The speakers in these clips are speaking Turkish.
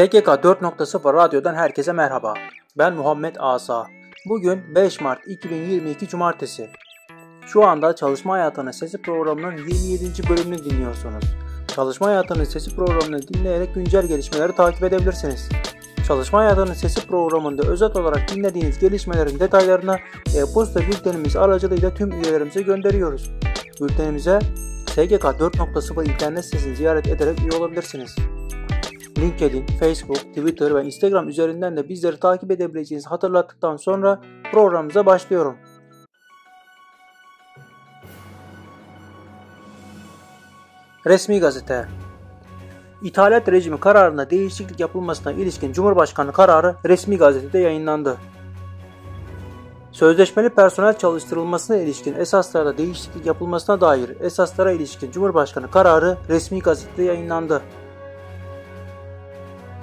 SGK 4.0 Radyo'dan herkese merhaba. Ben Muhammed Asa. Bugün 5 Mart 2022 Cumartesi. Şu anda Çalışma Hayatının Sesi programının 27. bölümünü dinliyorsunuz. Çalışma Hayatının Sesi programını dinleyerek güncel gelişmeleri takip edebilirsiniz. Çalışma Hayatının Sesi programında özet olarak dinlediğiniz gelişmelerin detaylarını e-posta bültenimiz aracılığıyla tüm üyelerimize gönderiyoruz. Bültenimize SGK 4.0 internet sitesini ziyaret ederek üye olabilirsiniz. LinkedIn, Facebook, Twitter ve Instagram üzerinden de bizleri takip edebileceğinizi hatırlattıktan sonra programımıza başlıyorum. Resmi Gazete İthalat rejimi kararında değişiklik yapılmasına ilişkin Cumhurbaşkanı kararı resmi gazetede yayınlandı. Sözleşmeli personel çalıştırılmasına ilişkin esaslarda değişiklik yapılmasına dair esaslara ilişkin Cumhurbaşkanı kararı resmi gazetede yayınlandı.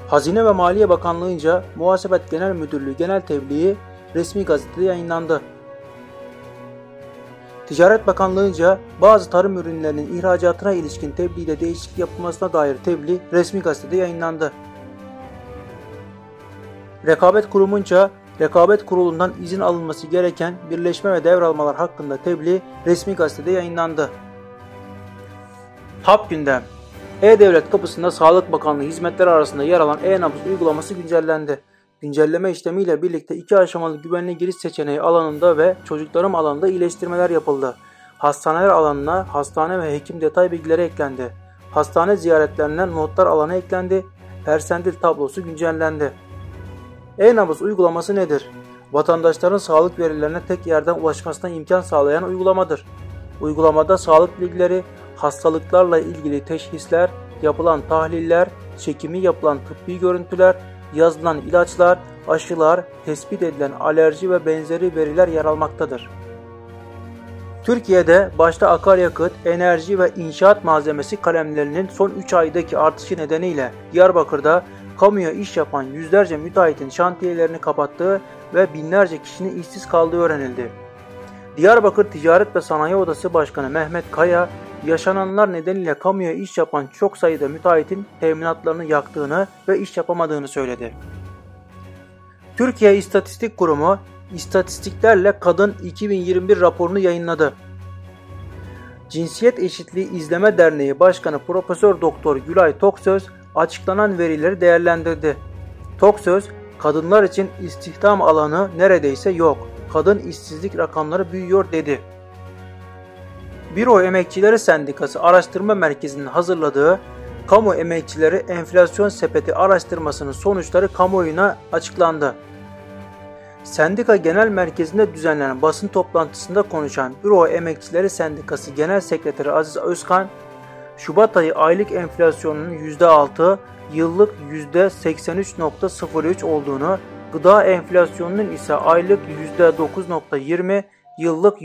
Hazine ve Maliye Bakanlığı'nca Muhasebet Genel Müdürlüğü Genel Tebliği resmi gazetede yayınlandı. Ticaret Bakanlığı'nca bazı tarım ürünlerinin ihracatına ilişkin tebliğde değişiklik yapılmasına dair tebliğ resmi gazetede yayınlandı. Rekabet Kurumunca Rekabet Kurulu'ndan izin alınması gereken birleşme ve devralmalar hakkında tebliğ resmi gazetede yayınlandı. Hap gündem E-Devlet kapısında Sağlık Bakanlığı hizmetleri arasında yer alan e-nabız uygulaması güncellendi. Güncelleme işlemiyle birlikte iki aşamalı güvenli giriş seçeneği alanında ve çocuklarım alanında iyileştirmeler yapıldı. Hastaneler alanına hastane ve hekim detay bilgileri eklendi. Hastane ziyaretlerine notlar alanı eklendi. Persendil tablosu güncellendi. E-nabız uygulaması nedir? Vatandaşların sağlık verilerine tek yerden ulaşmasına imkan sağlayan uygulamadır. Uygulamada sağlık bilgileri, hastalıklarla ilgili teşhisler, yapılan tahliller, çekimi yapılan tıbbi görüntüler, yazılan ilaçlar, aşılar, tespit edilen alerji ve benzeri veriler yer almaktadır. Türkiye'de başta akaryakıt, enerji ve inşaat malzemesi kalemlerinin son 3 aydaki artışı nedeniyle Diyarbakır'da kamuya iş yapan yüzlerce müteahhitin şantiyelerini kapattığı ve binlerce kişinin işsiz kaldığı öğrenildi. Diyarbakır Ticaret ve Sanayi Odası Başkanı Mehmet Kaya, yaşananlar nedeniyle kamuya iş yapan çok sayıda müteahhitin teminatlarını yaktığını ve iş yapamadığını söyledi. Türkiye İstatistik Kurumu İstatistiklerle Kadın 2021 raporunu yayınladı. Cinsiyet Eşitliği İzleme Derneği Başkanı Profesör Doktor Gülay Toksöz açıklanan verileri değerlendirdi. Toksöz, kadınlar için istihdam alanı neredeyse yok. Kadın işsizlik rakamları büyüyor dedi. Büro Emekçileri Sendikası Araştırma Merkezi'nin hazırladığı Kamu Emekçileri Enflasyon Sepeti araştırmasının sonuçları kamuoyuna açıklandı. Sendika Genel Merkezi'nde düzenlenen basın toplantısında konuşan Büro Emekçileri Sendikası Genel Sekreteri Aziz Özkan, Şubat ayı aylık enflasyonunun %6, yıllık %83.03 olduğunu, gıda enflasyonunun ise aylık %9.20, yıllık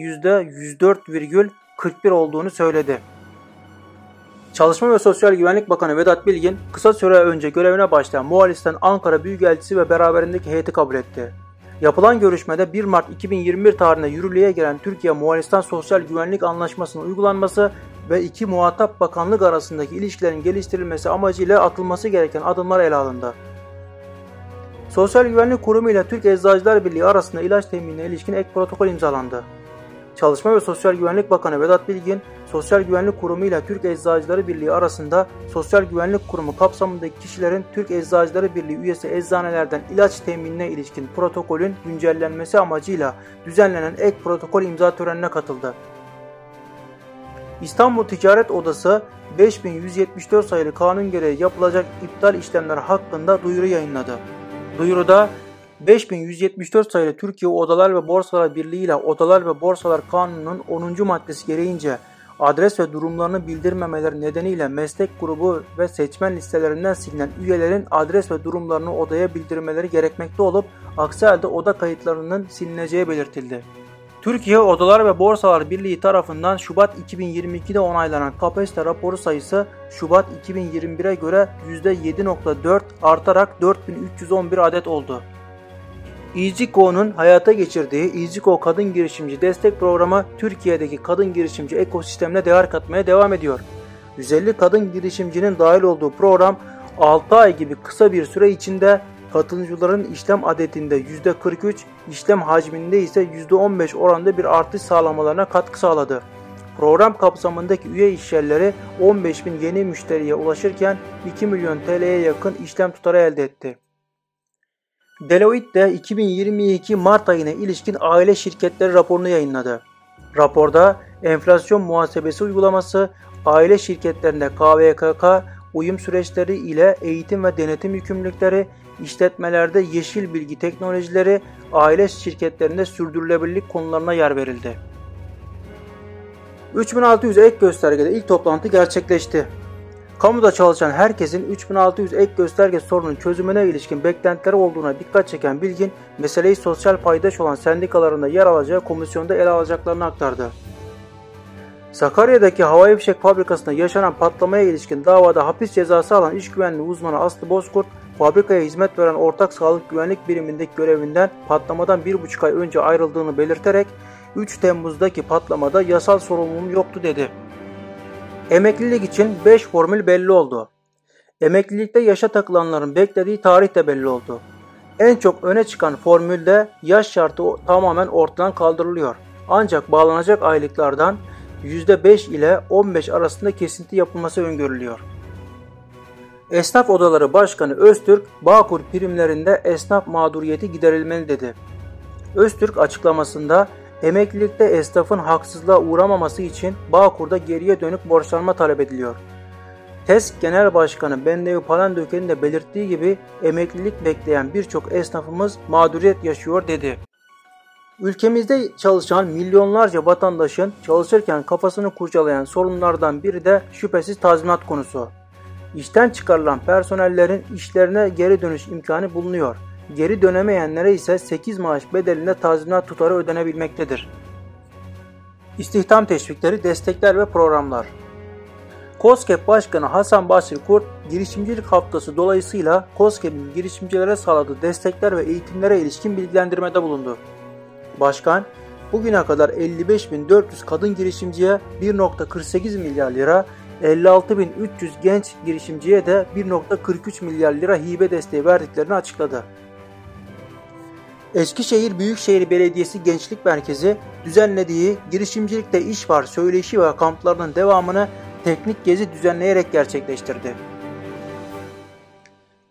%104,41 olduğunu söyledi. Çalışma ve Sosyal Güvenlik Bakanı Vedat Bilgin, kısa süre önce görevine başlayan Muhalistan Ankara Büyükelçisi ve beraberindeki heyeti kabul etti. Yapılan görüşmede 1 Mart 2021 tarihinde yürürlüğe giren Türkiye Muhalistan Sosyal Güvenlik Anlaşması'nın uygulanması ve iki muhatap bakanlık arasındaki ilişkilerin geliştirilmesi amacıyla atılması gereken adımlar ele alındı. Sosyal Güvenlik Kurumu ile Türk Eczacılar Birliği arasında ilaç teminine ilişkin ek protokol imzalandı. Çalışma ve Sosyal Güvenlik Bakanı Vedat Bilgin, Sosyal Güvenlik Kurumu ile Türk Eczacıları Birliği arasında Sosyal Güvenlik Kurumu kapsamındaki kişilerin Türk Eczacıları Birliği üyesi eczanelerden ilaç teminine ilişkin protokolün güncellenmesi amacıyla düzenlenen ek protokol imza törenine katıldı. İstanbul Ticaret Odası 5174 sayılı kanun gereği yapılacak iptal işlemler hakkında duyuru yayınladı. Duyuruda 5174 sayılı Türkiye Odalar ve Borsalar Birliği ile Odalar ve Borsalar Kanunu'nun 10. maddesi gereğince adres ve durumlarını bildirmemeleri nedeniyle meslek grubu ve seçmen listelerinden silinen üyelerin adres ve durumlarını odaya bildirmeleri gerekmekte olup aksi halde oda kayıtlarının silineceği belirtildi. Türkiye Odalar ve Borsalar Birliği tarafından Şubat 2022'de onaylanan kapasite raporu sayısı Şubat 2021'e göre %7.4 artarak 4311 adet oldu. EasyCo'nun hayata geçirdiği EasyCo Kadın Girişimci Destek Programı Türkiye'deki kadın girişimci ekosistemine değer katmaya devam ediyor. 150 kadın girişimcinin dahil olduğu program 6 ay gibi kısa bir süre içinde katılımcıların işlem adetinde %43, işlem hacminde ise %15 oranda bir artış sağlamalarına katkı sağladı. Program kapsamındaki üye işyerleri 15 bin yeni müşteriye ulaşırken 2 milyon TL'ye yakın işlem tutarı elde etti. Deloitte de 2022 Mart ayına ilişkin aile şirketleri raporunu yayınladı. Raporda enflasyon muhasebesi uygulaması, aile şirketlerinde KVKK uyum süreçleri ile eğitim ve denetim yükümlülükleri, işletmelerde yeşil bilgi teknolojileri, aile şirketlerinde sürdürülebilirlik konularına yer verildi. 3600 ek göstergede ilk toplantı gerçekleşti. Kamuda çalışan herkesin 3600 ek gösterge sorunun çözümüne ilişkin beklentileri olduğuna dikkat çeken Bilgin, meseleyi sosyal paydaş olan sendikalarında yer alacağı komisyonda ele alacaklarını aktardı. Sakarya'daki havai fişek fabrikasında yaşanan patlamaya ilişkin davada hapis cezası alan iş güvenliği uzmanı Aslı Bozkurt, fabrikaya hizmet veren ortak sağlık güvenlik birimindeki görevinden patlamadan 1,5 ay önce ayrıldığını belirterek 3 Temmuz'daki patlamada yasal sorumluluğum yoktu dedi. Emeklilik için 5 formül belli oldu. Emeklilikte yaşa takılanların beklediği tarih de belli oldu. En çok öne çıkan formülde yaş şartı tamamen ortadan kaldırılıyor. Ancak bağlanacak aylıklardan %5 ile 15 arasında kesinti yapılması öngörülüyor. Esnaf Odaları Başkanı Öztürk, Bağkur primlerinde esnaf mağduriyeti giderilmeli dedi. Öztürk açıklamasında emeklilikte esnafın haksızlığa uğramaması için Bağkur'da geriye dönük borçlanma talep ediliyor. TESK Genel Başkanı Bendevi Palandöken'in de belirttiği gibi emeklilik bekleyen birçok esnafımız mağduriyet yaşıyor dedi. Ülkemizde çalışan milyonlarca vatandaşın çalışırken kafasını kurcalayan sorunlardan biri de şüphesiz tazminat konusu. İşten çıkarılan personellerin işlerine geri dönüş imkanı bulunuyor. Geri dönemeyenlere ise 8 maaş bedelinde tazminat tutarı ödenebilmektedir. İstihdam teşvikleri, destekler ve programlar COSGAP Başkanı Hasan Basri Kurt, girişimcilik haftası dolayısıyla COSGAP'in girişimcilere sağladığı destekler ve eğitimlere ilişkin bilgilendirmede bulundu. Başkan, bugüne kadar 55.400 kadın girişimciye 1.48 milyar lira, 56.300 genç girişimciye de 1.43 milyar lira hibe desteği verdiklerini açıkladı. Eskişehir Büyükşehir Belediyesi Gençlik Merkezi düzenlediği girişimcilikte iş var söyleşi ve kamplarının devamını teknik gezi düzenleyerek gerçekleştirdi.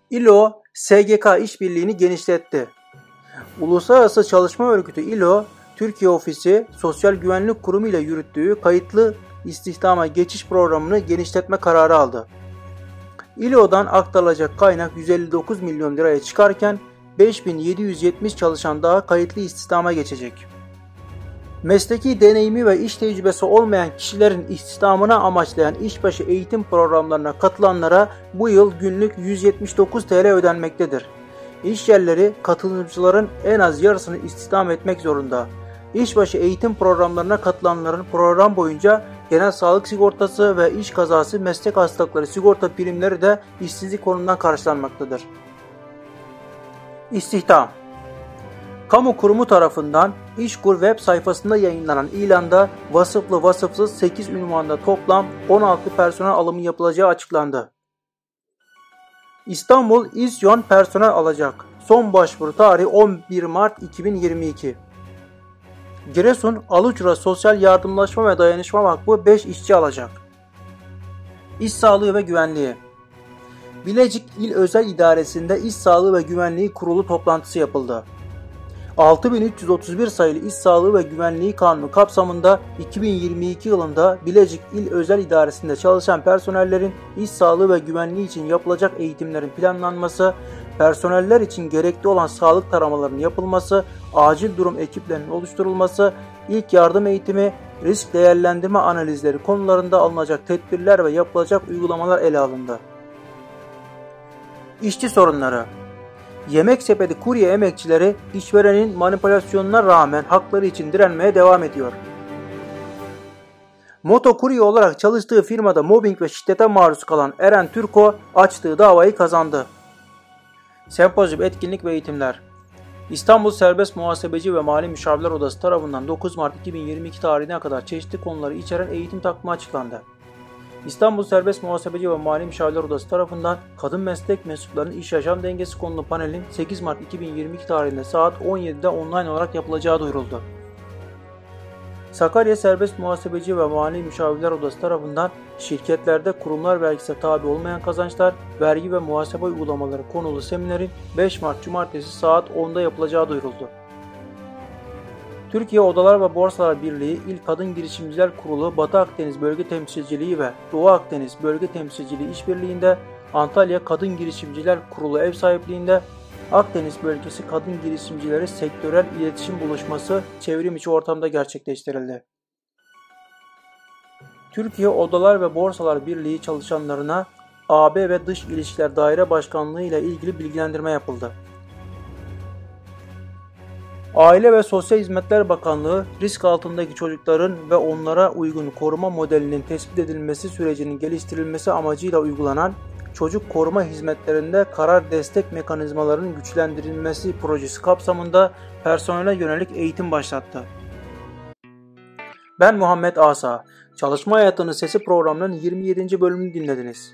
İLO, SGK işbirliğini genişletti. Uluslararası Çalışma Örgütü ILO, Türkiye Ofisi Sosyal Güvenlik Kurumu ile yürüttüğü kayıtlı istihdama geçiş programını genişletme kararı aldı. ILO'dan aktarılacak kaynak 159 milyon liraya çıkarken 5770 çalışan daha kayıtlı istihdama geçecek. Mesleki deneyimi ve iş tecrübesi olmayan kişilerin istihdamına amaçlayan işbaşı eğitim programlarına katılanlara bu yıl günlük 179 TL ödenmektedir. İş yerleri katılımcıların en az yarısını istihdam etmek zorunda. İşbaşı eğitim programlarına katılanların program boyunca genel sağlık sigortası ve iş kazası meslek hastalıkları sigorta primleri de işsizlik konundan karşılanmaktadır. İstihdam Kamu kurumu tarafından İşkur web sayfasında yayınlanan ilanda vasıflı vasıfsız 8 ünvanda toplam 16 personel alımı yapılacağı açıklandı. İstanbul İzyon personel alacak. Son başvuru tarihi 11 Mart 2022. Giresun Aluçra Sosyal Yardımlaşma ve Dayanışma Vakfı 5 işçi alacak. İş sağlığı ve güvenliği Bilecik İl Özel İdaresi'nde İş Sağlığı ve Güvenliği Kurulu toplantısı yapıldı. 6331 sayılı İş Sağlığı ve Güvenliği Kanunu kapsamında 2022 yılında Bilecik İl Özel İdaresi'nde çalışan personellerin iş sağlığı ve güvenliği için yapılacak eğitimlerin planlanması, personeller için gerekli olan sağlık taramalarının yapılması, acil durum ekiplerinin oluşturulması, ilk yardım eğitimi, risk değerlendirme analizleri konularında alınacak tedbirler ve yapılacak uygulamalar ele alındı. İşçi sorunları Yemek sepeti kurye emekçileri işverenin manipülasyonuna rağmen hakları için direnmeye devam ediyor. Moto kurye olarak çalıştığı firmada mobbing ve şiddete maruz kalan Eren Türko açtığı davayı kazandı. Sempozyum etkinlik ve eğitimler İstanbul Serbest Muhasebeci ve Mali Müşavirler Odası tarafından 9 Mart 2022 tarihine kadar çeşitli konuları içeren eğitim takvimi açıklandı. İstanbul Serbest Muhasebeci ve Mali Müşavirler Odası tarafından kadın meslek mensuplarının iş yaşam dengesi konulu panelin 8 Mart 2022 tarihinde saat 17'de online olarak yapılacağı duyuruldu. Sakarya Serbest Muhasebeci ve Mali Müşavirler Odası tarafından şirketlerde kurumlar vergisine tabi olmayan kazançlar, vergi ve muhasebe uygulamaları konulu seminerin 5 Mart Cumartesi saat 10'da yapılacağı duyuruldu. Türkiye Odalar ve Borsalar Birliği İl Kadın Girişimciler Kurulu Batı Akdeniz Bölge Temsilciliği ve Doğu Akdeniz Bölge Temsilciliği işbirliğinde Antalya Kadın Girişimciler Kurulu ev sahipliğinde Akdeniz Bölgesi Kadın Girişimcileri Sektörel İletişim Buluşması çevrim içi ortamda gerçekleştirildi. Türkiye Odalar ve Borsalar Birliği çalışanlarına AB ve Dış İlişkiler Daire Başkanlığı ile ilgili bilgilendirme yapıldı. Aile ve Sosyal Hizmetler Bakanlığı risk altındaki çocukların ve onlara uygun koruma modelinin tespit edilmesi sürecinin geliştirilmesi amacıyla uygulanan çocuk koruma hizmetlerinde karar destek mekanizmalarının güçlendirilmesi projesi kapsamında personele yönelik eğitim başlattı. Ben Muhammed Asa. Çalışma Hayatının Sesi programının 27. bölümünü dinlediniz.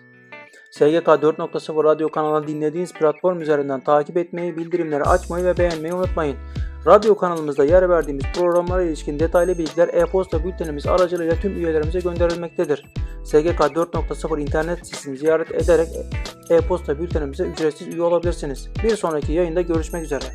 SGK 4.0 radyo kanalını dinlediğiniz platform üzerinden takip etmeyi, bildirimleri açmayı ve beğenmeyi unutmayın. Radyo kanalımızda yer verdiğimiz programlara ilişkin detaylı bilgiler e-posta bültenimiz aracılığıyla tüm üyelerimize gönderilmektedir. SGK 4.0 internet sitesini ziyaret ederek e-posta bültenimize ücretsiz üye olabilirsiniz. Bir sonraki yayında görüşmek üzere.